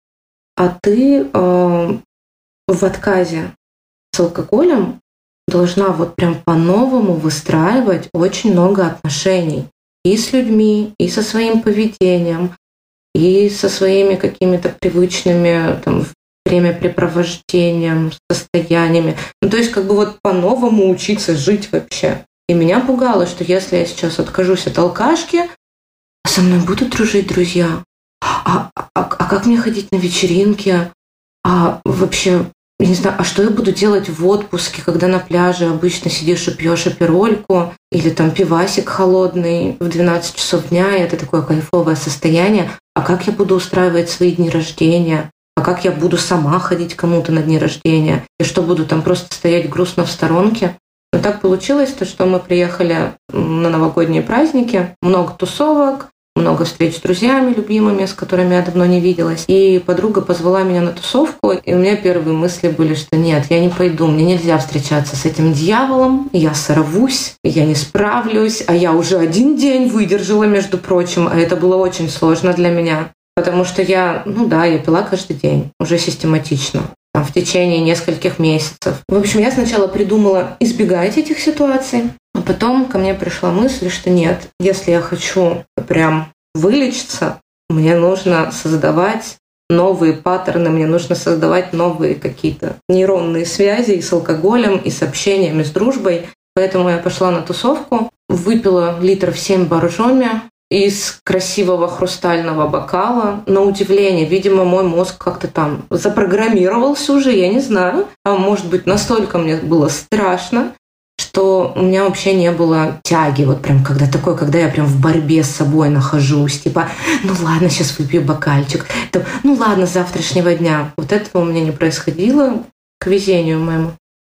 а ты э, в отказе с алкоголем должна вот прям по-новому выстраивать очень много отношений и с людьми, и со своим поведением, и со своими какими-то привычными там, времяпрепровождением, состояниями. Ну, то есть как бы вот по-новому учиться жить вообще. И меня пугало, что если я сейчас откажусь от алкашки, а со мной будут дружить друзья? А, а, а как мне ходить на вечеринки? А вообще, я не знаю, а что я буду делать в отпуске, когда на пляже обычно сидишь и пьешь оперольку или там пивасик холодный в 12 часов дня, и это такое кайфовое состояние. А как я буду устраивать свои дни рождения? Как я буду сама ходить кому-то на дни рождения? И что буду там просто стоять грустно в сторонке? Но так получилось, то, что мы приехали на новогодние праздники, много тусовок, много встреч с друзьями любимыми, с которыми я давно не виделась. И подруга позвала меня на тусовку, и у меня первые мысли были, что нет, я не пойду, мне нельзя встречаться с этим дьяволом, я сорвусь, я не справлюсь, а я уже один день выдержала, между прочим, а это было очень сложно для меня. Потому что я, ну да, я пила каждый день, уже систематично там, в течение нескольких месяцев. В общем, я сначала придумала избегать этих ситуаций, а потом ко мне пришла мысль, что нет, если я хочу прям вылечиться, мне нужно создавать новые паттерны, мне нужно создавать новые какие-то нейронные связи и с алкоголем, и с общением, и с дружбой. Поэтому я пошла на тусовку, выпила литров 7 боржоми, из красивого хрустального бокала. На удивление, видимо, мой мозг как-то там запрограммировался уже, я не знаю. А может быть, настолько мне было страшно, что у меня вообще не было тяги, вот прям когда такой, когда я прям в борьбе с собой нахожусь, типа, ну ладно, сейчас выпью бокальчик, там, ну ладно, с завтрашнего дня. Вот этого у меня не происходило, к везению моему.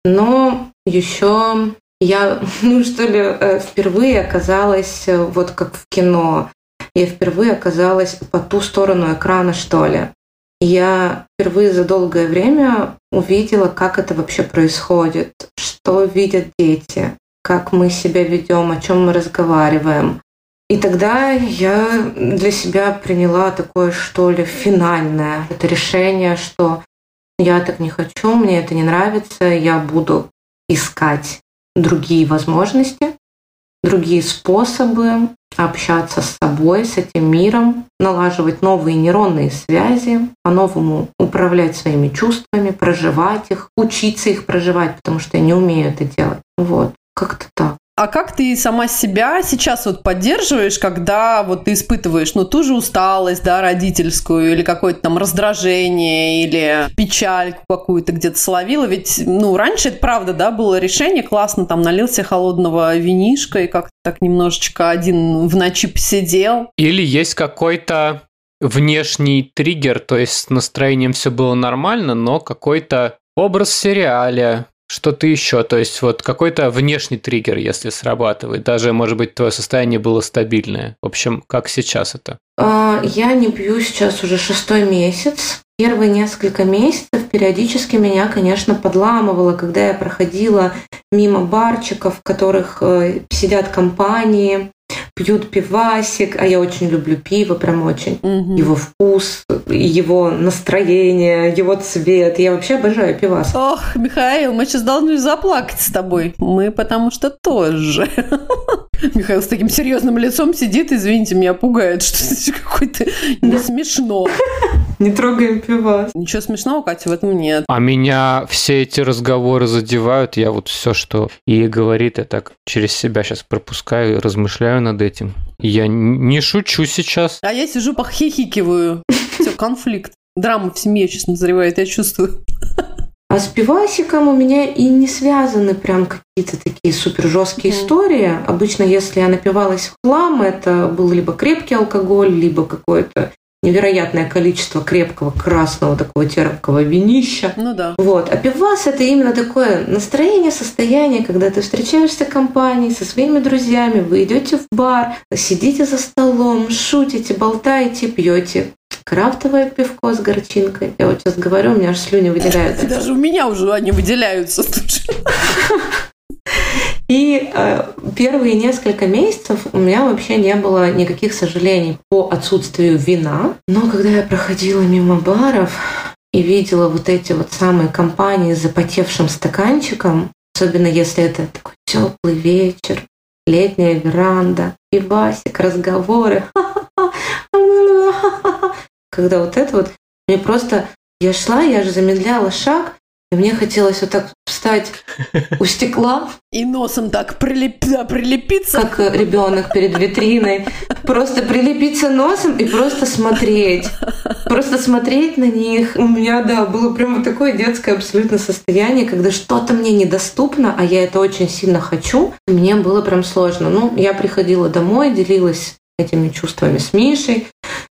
Но еще я, ну что ли, э, впервые оказалась э, вот как в кино. Я впервые оказалась по ту сторону экрана, что ли. Я впервые за долгое время увидела, как это вообще происходит, что видят дети, как мы себя ведем, о чем мы разговариваем. И тогда я для себя приняла такое, что ли, финальное это решение, что я так не хочу, мне это не нравится, я буду искать другие возможности, другие способы общаться с собой, с этим миром, налаживать новые нейронные связи, по-новому управлять своими чувствами, проживать их, учиться их проживать, потому что я не умею это делать. Вот, как-то так. А как ты сама себя сейчас вот поддерживаешь, когда вот ты испытываешь, ну, ту же усталость, да, родительскую, или какое-то там раздражение, или печальку какую-то где-то словила? Ведь, ну, раньше это правда, да, было решение, классно там налился холодного винишка и как-то так немножечко один в ночи посидел. Или есть какой-то внешний триггер, то есть с настроением все было нормально, но какой-то образ в сериале, что-то еще, то есть вот какой-то внешний триггер, если срабатывает, даже, может быть, твое состояние было стабильное. В общем, как сейчас это? А, я не пью сейчас уже шестой месяц. Первые несколько месяцев периодически меня, конечно, подламывало, когда я проходила мимо барчиков, в которых э, сидят компании, пьют пивасик, а я очень люблю пиво, прям очень. Мгм. Его вкус, его настроение, его цвет. Я вообще обожаю пивас. Ох, Михаил, мы сейчас должны заплакать с тобой. Мы потому что тоже. Михаил с таким серьезным лицом сидит, извините, меня пугает, что это какой-то не смешно. Не трогаем пивас. Ничего смешного, Катя, в этом нет. А меня все эти разговоры задевают. Я вот все, что и говорит, я так через себя сейчас пропускаю и размышляю над этим. Я н- не шучу сейчас. А я сижу, похихикиваю. Все, конфликт. Драма в семье сейчас назревает, я чувствую. А с пивасиком у меня и не связаны прям какие-то такие супер жесткие Мгм. истории. Обычно, если я напивалась в хлам, это был либо крепкий алкоголь, либо какое-то невероятное количество крепкого красного такого терпкого винища. Ну да. Вот. А пивас – это именно такое настроение, состояние, когда ты встречаешься в компании со своими друзьями, вы идете в бар, сидите за столом, шутите, болтаете, пьете крафтовое пивко с горчинкой. Я вот сейчас говорю, у меня аж слюни выделяются. Даже у меня уже они выделяются. И э, первые несколько месяцев у меня вообще не было никаких сожалений по отсутствию вина. Но когда я проходила мимо баров и видела вот эти вот самые компании с запотевшим стаканчиком, особенно если это такой теплый вечер, летняя веранда, пивасик, разговоры, когда вот это вот, мне просто, я шла, я же замедляла шаг, и мне хотелось вот так встать у стекла, И носом так прилеп- да, прилепиться. как ребенок перед витриной, просто прилепиться носом и просто смотреть. Просто смотреть на них. У меня, да, было прямо такое детское абсолютно состояние, когда что-то мне недоступно, а я это очень сильно хочу, мне было прям сложно. Ну, я приходила домой, делилась этими чувствами с Мишей,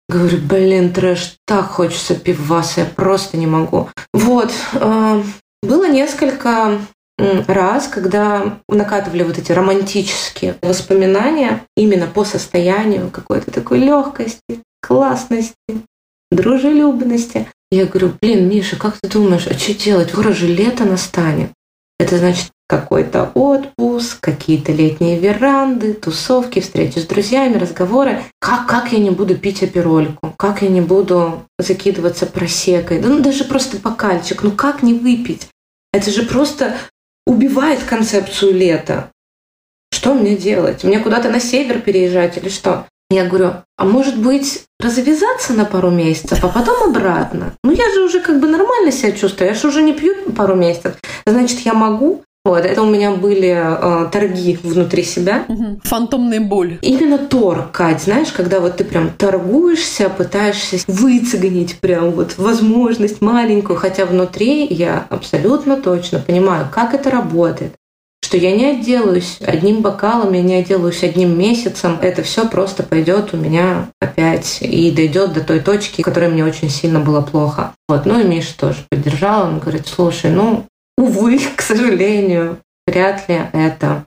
Говорю, блин, трэш, так хочется пиваса, я просто не могу. Вот. э, Было несколько раз, когда накатывали вот эти романтические воспоминания именно по состоянию какой-то такой легкости, классности, дружелюбности. Я говорю, блин, Миша, как ты думаешь, а что делать? Скоро же лето настанет. Это значит какой-то отпуск, какие-то летние веранды, тусовки, встречи с друзьями, разговоры. Как, как я не буду пить оперольку? Как я не буду закидываться просекой? Да ну даже просто бокальчик. Ну как не выпить? Это же просто убивает концепцию лета. Что мне делать? Мне куда-то на север переезжать или что? Я говорю, а может быть развязаться на пару месяцев, а потом обратно? Ну я же уже как бы нормально себя чувствую, я же уже не пью пару месяцев. Значит, я могу. Вот, это у меня были э, торги внутри себя. Мгм. Фантомная боль. Именно торг, Кать, знаешь, когда вот ты прям торгуешься, пытаешься выцегнить прям вот возможность маленькую, хотя внутри я абсолютно точно понимаю, как это работает, что я не отделаюсь одним бокалом, я не отделаюсь одним месяцем, это все просто пойдет у меня опять и дойдет до той точки, которой мне очень сильно было плохо. Вот, ну и Миша тоже поддержал, он говорит, слушай, ну, увы, к сожалению, вряд ли это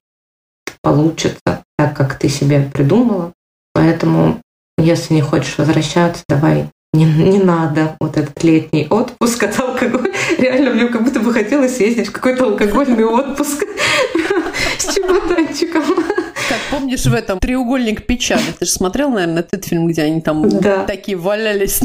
получится так, как ты себе придумала. Поэтому, если не хочешь возвращаться, давай не, не надо вот этот летний отпуск от алкоголя. Реально, мне как будто бы хотелось съездить в какой-то алкогольный отпуск с чемоданчиком. Как помнишь в этом «Треугольник печали»? Ты же смотрел, наверное, этот фильм, где они там такие валялись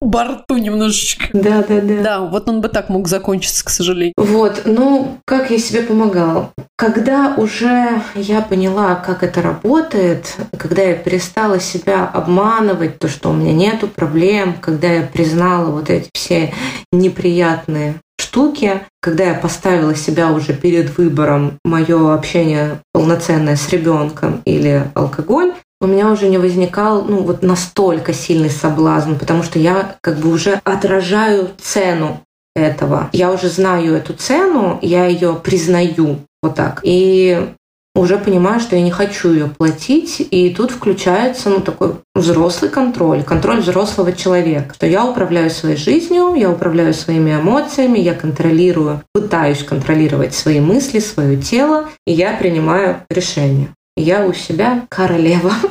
борту немножечко. Да, да, да. Да, вот он бы так мог закончиться, к сожалению. Вот, ну, как я себе помогала? Когда уже я поняла, как это работает, когда я перестала себя обманывать, то, что у меня нету проблем, когда я признала вот эти все неприятные штуки, когда я поставила себя уже перед выбором мое общение полноценное с ребенком или алкоголь, у меня уже не возникал ну, вот настолько сильный соблазн, потому что я как бы уже отражаю цену этого. Я уже знаю эту цену, я ее признаю вот так. И уже понимаю, что я не хочу ее платить, и тут включается ну, такой взрослый контроль, контроль взрослого человека, что я управляю своей жизнью, я управляю своими эмоциями, я контролирую, пытаюсь контролировать свои мысли, свое тело, и я принимаю решения. Я у себя королева.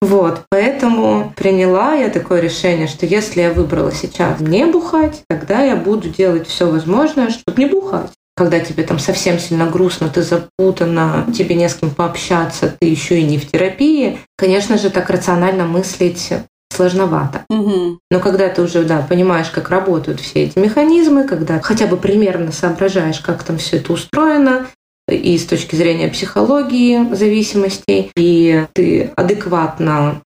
Вот, поэтому приняла я такое решение, что если я выбрала сейчас не бухать, тогда я буду делать все возможное, чтобы не бухать когда тебе там совсем сильно грустно, ты запутана, тебе не с кем пообщаться, ты еще и не в терапии, конечно же, так рационально мыслить сложновато. Угу. Но когда ты уже да, понимаешь, как работают все эти механизмы, когда хотя бы примерно соображаешь, как там все это устроено, и с точки зрения психологии зависимостей, и ты адекватно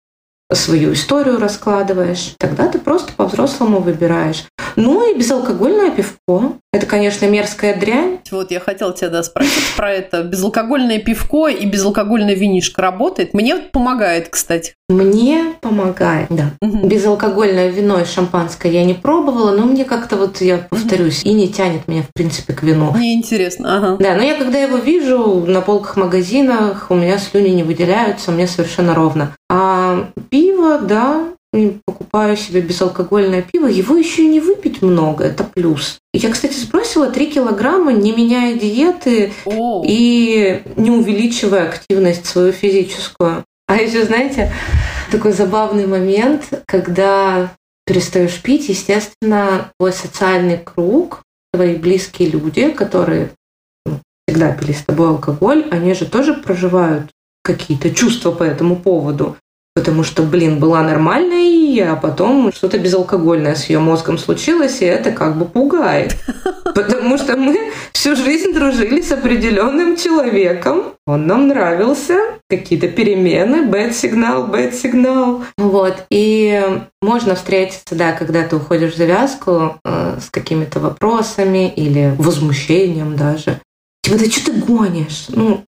свою историю раскладываешь, тогда ты просто по-взрослому выбираешь. Ну и безалкогольное пивко. Это, конечно, мерзкая дрянь. Вот я хотела тебя да, спросить про это. Безалкогольное пивко и безалкогольная винишка работает? Мне помогает, кстати. Мне помогает, да. Безалкогольное вино и шампанское я не пробовала, но мне как-то вот, я повторюсь, и не тянет меня, в принципе, к вину. Мне интересно, ага. Да, но я когда его вижу на полках магазинах, у меня слюни не выделяются, мне совершенно ровно. А пиво, да, покупаю себе безалкогольное пиво, его еще не выпить много, это плюс. Я, кстати, сбросила 3 килограмма, не меняя диеты О, и не увеличивая активность свою физическую. А еще, знаете, такой забавный момент, когда перестаешь пить, естественно, твой социальный круг, твои близкие люди, которые ну, всегда пили с тобой алкоголь, они же тоже проживают какие-то чувства по этому поводу. Потому что, блин, была нормальная и а потом что-то безалкогольное с ее мозгом случилось, и это как бы пугает. Потому что мы всю жизнь дружили с определенным человеком. Он нам нравился. Какие-то перемены, bad сигнал, bad сигнал. Вот. И можно встретиться, да, когда ты уходишь в завязку э, с какими-то вопросами или возмущением даже. Типа, да что ты гонишь? Ну,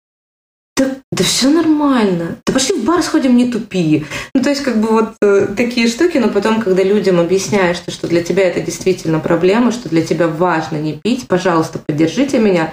да, да все нормально. Да пошли в бар сходим, не тупи. Ну, то есть, как бы вот э, такие штуки, но потом, когда людям объясняешь, что, что для тебя это действительно проблема, что для тебя важно не пить, пожалуйста, поддержите меня.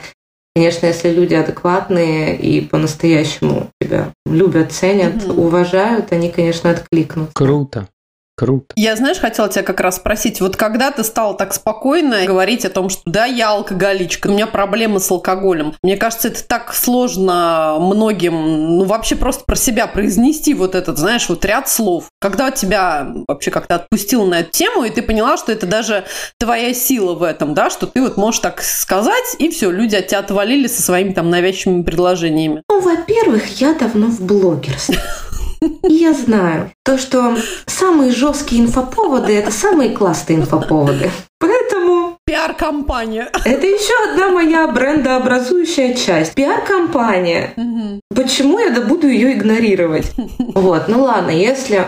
Конечно, если люди адекватные и по-настоящему тебя любят, ценят, Мгм. уважают, они, конечно, откликнут. Круто. Круто. Я, знаешь, хотела тебя как раз спросить, вот когда ты стала так спокойно говорить о том, что да, я алкоголичка, у меня проблемы с алкоголем. Мне кажется, это так сложно многим, ну, вообще просто про себя произнести вот этот, знаешь, вот ряд слов. Когда тебя вообще как-то отпустил на эту тему, и ты поняла, что это даже твоя сила в этом, да, что ты вот можешь так сказать, и все, люди от тебя отвалили со своими там навязчивыми предложениями. Ну, во-первых, я давно в блогерстве. И я знаю то, что самые жесткие инфоповоды – это самые классные инфоповоды. Поэтому Пиар-компания. это еще одна моя брендообразующая часть. Пиар-компания. Мгм. Почему я буду ее игнорировать? Вот, ну ладно, если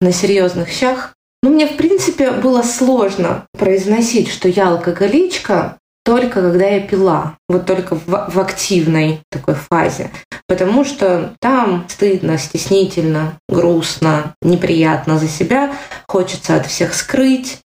на серьезных щах. Ну, мне, в принципе, было сложно произносить, что я алкоголичка, только когда я пила. Вот только в, в активной такой фазе. Потому что там стыдно, стеснительно, грустно, неприятно за себя. Хочется от всех скрыть,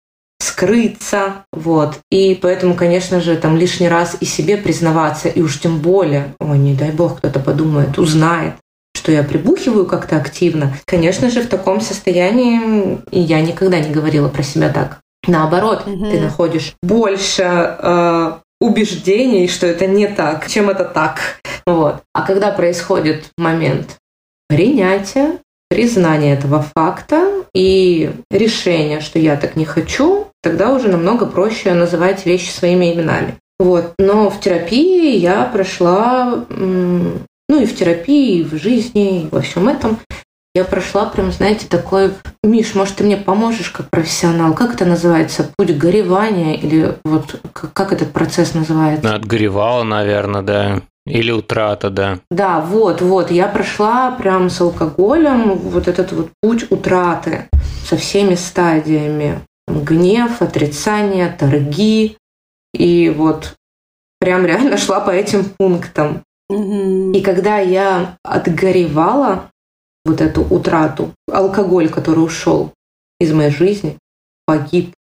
скрыться, вот. И поэтому, конечно же, там лишний раз и себе признаваться, и уж тем более, ой, не дай бог, кто-то подумает, узнает, что я прибухиваю как-то активно. Конечно же, в таком состоянии я никогда не говорила про себя так. Наоборот, Мгм. ты находишь больше э, убеждений, что это не так, чем это так. Вот. А когда происходит момент принятия, признания этого факта и решения, что я так не хочу, тогда уже намного проще называть вещи своими именами. Вот. Но в терапии я прошла, ну и в терапии, и в жизни, и во всем этом, я прошла прям, знаете, такой... Миш, может, ты мне поможешь как профессионал? Как это называется? Путь горевания? Или вот как этот процесс называется? Отгоревала, наверное, да. Или утрата, да. Да, вот, вот. Я прошла прям с алкоголем вот этот вот путь утраты со всеми стадиями. Гнев, отрицание, торги. И вот прям реально шла по этим пунктам. Мгм. И когда я отгоревала вот эту утрату, алкоголь, который ушел из моей жизни, погиб,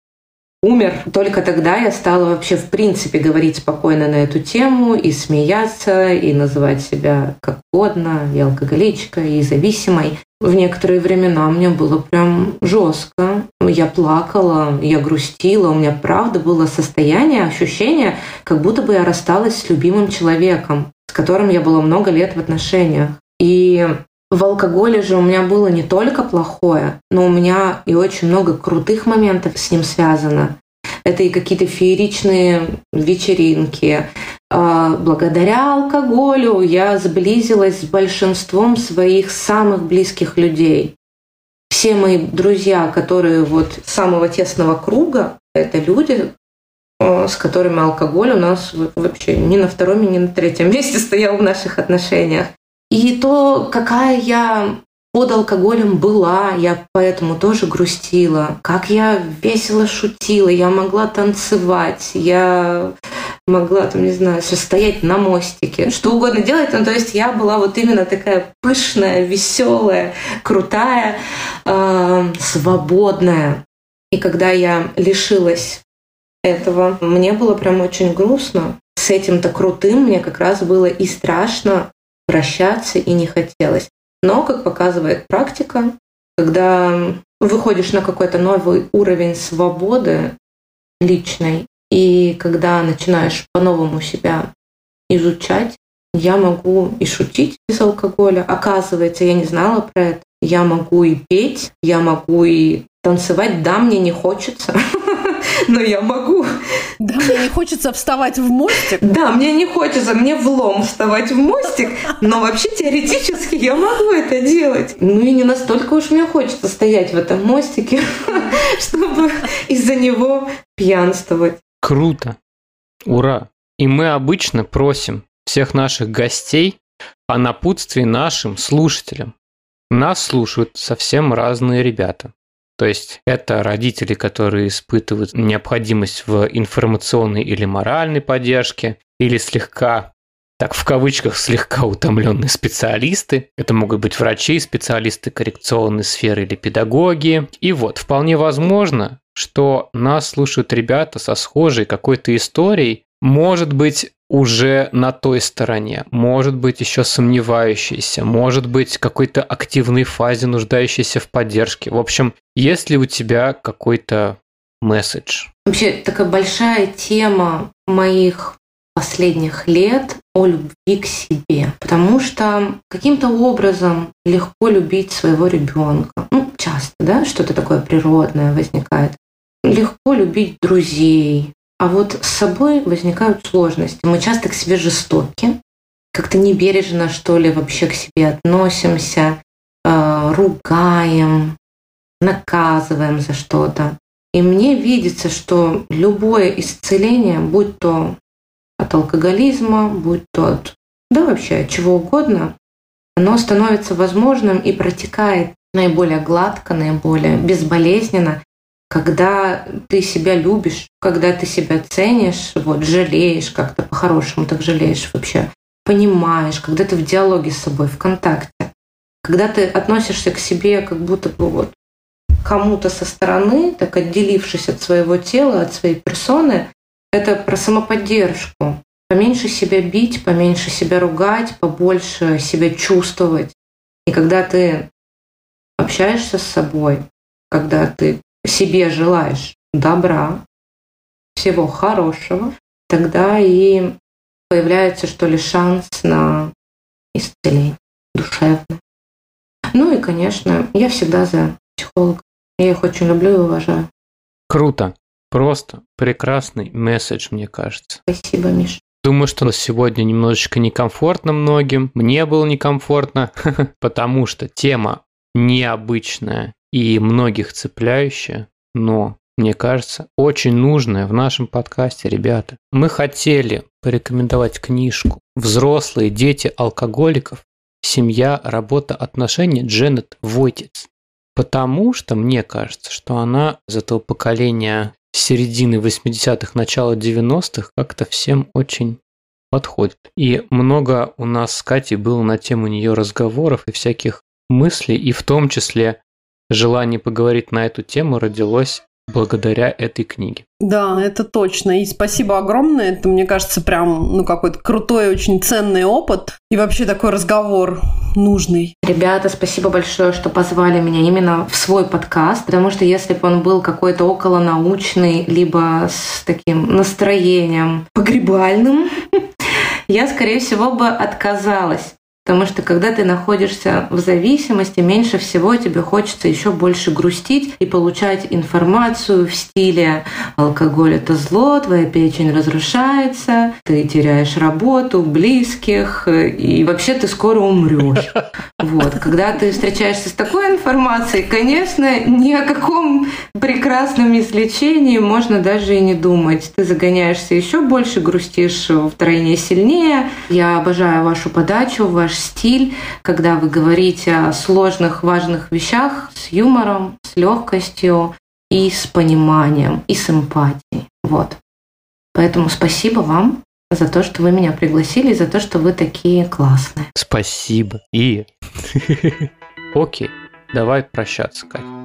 умер. Только тогда я стала вообще в принципе говорить спокойно на эту тему и смеяться, и называть себя как угодно, и алкоголичкой, и зависимой. В некоторые времена мне было прям жестко. Я плакала, я грустила, у меня правда было состояние, ощущение, как будто бы я рассталась с любимым человеком, с которым я была много лет в отношениях. И в алкоголе же у меня было не только плохое, но у меня и очень много крутых моментов с ним связано. Это и какие-то фееричные вечеринки. А, благодаря алкоголю я сблизилась с большинством своих самых близких людей. Все мои друзья, которые вот самого тесного круга, это люди, а, с которыми алкоголь у нас вообще ни на втором, ни на третьем месте стоял в наших отношениях. И то, какая я под алкоголем была, я поэтому тоже грустила. Как я весело шутила, я могла танцевать, я могла, там, не знаю, стоять на мостике, что угодно делать. Ну, то есть я была вот именно такая пышная, веселая, крутая, э, свободная. И когда я лишилась этого, мне было прям очень грустно. С этим-то крутым мне как раз было и страшно, прощаться и не хотелось. Но, как показывает практика, когда выходишь на какой-то новый уровень свободы личной, и когда начинаешь по-новому себя изучать, я могу и шутить без алкоголя. Оказывается, я не знала про это. Я могу и петь, я могу и танцевать. Да, мне не хочется. но я могу. Да, мне не хочется вставать в мостик. Да, мне не хочется, мне влом вставать в мостик, но вообще теоретически я могу это делать. Ну и не настолько уж мне хочется стоять в этом мостике, чтобы из-за него пьянствовать. Круто. Ура. И мы обычно просим всех наших гостей о напутствии нашим слушателям. Нас слушают совсем разные ребята. То есть это родители, которые испытывают необходимость в информационной или моральной поддержке, или слегка так в кавычках слегка утомленные специалисты. Это могут быть врачи, специалисты коррекционной сферы или педагоги. И вот, вполне возможно, что нас слушают ребята со схожей какой-то историей, может быть, уже на той стороне, может быть еще сомневающийся, может быть какой-то активной фазе, нуждающейся в поддержке. В общем, есть ли у тебя какой-то месседж? Вообще такая большая тема моих последних лет о любви к себе. Потому что каким-то образом легко любить своего ребенка. Ну, часто, да, что-то такое природное возникает. Легко любить друзей, а вот с собой возникают сложности. Мы часто к себе жестоки, как-то небережно, что ли, вообще к себе относимся, э, ругаем, наказываем за что-то. И мне видится, что любое исцеление, будь то от алкоголизма, будь то от, да вообще от чего угодно, оно становится возможным и протекает наиболее гладко, наиболее безболезненно, когда ты себя любишь, когда ты себя ценишь, вот, жалеешь как-то по-хорошему, так жалеешь вообще, понимаешь, когда ты в диалоге с собой, в контакте, когда ты относишься к себе как будто бы вот кому-то со стороны, так отделившись от своего тела, от своей персоны, это про самоподдержку. Поменьше себя бить, поменьше себя ругать, побольше себя чувствовать. И когда ты общаешься с собой, когда ты себе желаешь добра, всего хорошего, тогда и появляется, что ли, шанс на исцеление душевное. Ну и, конечно, я всегда за психолога. Я их очень люблю и уважаю. Круто. Просто прекрасный месседж, мне кажется. Спасибо, Миша. Думаю, что сегодня немножечко некомфортно многим. Мне было некомфортно, потому что тема необычная и многих цепляющая, но, мне кажется, очень нужная в нашем подкасте, ребята. Мы хотели порекомендовать книжку «Взрослые дети алкоголиков. Семья, работа, отношения» Дженнет Войтиц. Потому что мне кажется, что она из этого поколения середины 80-х, начала 90-х как-то всем очень подходит. И много у нас с Катей было на тему нее разговоров и всяких мыслей, и в том числе желание поговорить на эту тему родилось благодаря этой книге. Да, это точно. И спасибо огромное. Это, мне кажется, прям, ну, какой-то крутой, очень ценный опыт. И вообще такой разговор нужный. Ребята, спасибо большое, что позвали меня именно в свой подкаст, потому что если бы он был какой-то околонаучный, либо с таким настроением погребальным, я, скорее всего, бы отказалась. Потому что когда ты находишься в зависимости, меньше всего тебе хочется еще больше грустить и получать информацию в стиле алкоголь это зло, твоя печень разрушается, ты теряешь работу, близких, и вообще ты скоро умрешь. Вот. Когда ты встречаешься с такой информацией, конечно, ни о каком прекрасном излечении можно даже и не думать. Ты загоняешься еще больше, грустишь втройне сильнее. Я обожаю вашу подачу, ваш ваш стиль, когда вы говорите о сложных, важных вещах с юмором, с легкостью и с пониманием, и с эмпатией. Вот. Поэтому спасибо вам за то, что вы меня пригласили, и за то, что вы такие классные. Спасибо. И... Окей, давай прощаться, Катя.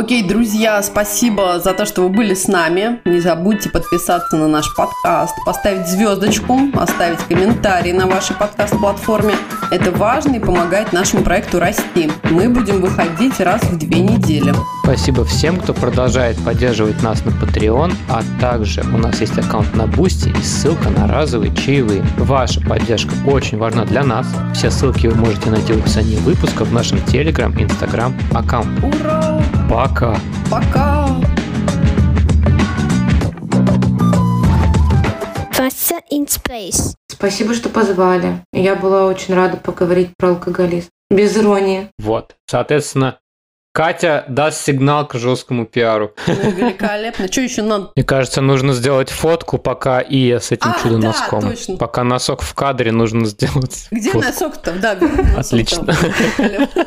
Окей, друзья, спасибо за то, что вы были с нами. Не забудьте подписаться на наш подкаст, поставить звездочку, оставить комментарий на вашей подкаст-платформе. Это важно и помогает нашему проекту расти. Мы будем выходить раз в две недели. Спасибо всем, кто продолжает поддерживать нас на Patreon, а также у нас есть аккаунт на Бусти и ссылка на разовые чаевые. Ваша поддержка очень важна для нас. Все ссылки вы можете найти в описании выпуска в нашем Telegram и Instagram аккаунте. Ура! Пока. Пока. Wasser in Space. Спасибо, что позвали. Я была очень рада поговорить про алкоголизм. Без иронии. Вот. Соответственно, Катя даст сигнал к жесткому пиару. Ну, великолепно. Что еще надо? Мне кажется, нужно сделать фотку, пока и с этим А, чудо-носком. да, точно. Пока носок в кадре, нужно сделать Где фотку. носок-то? Да, носок Отлично. там. Великолепно.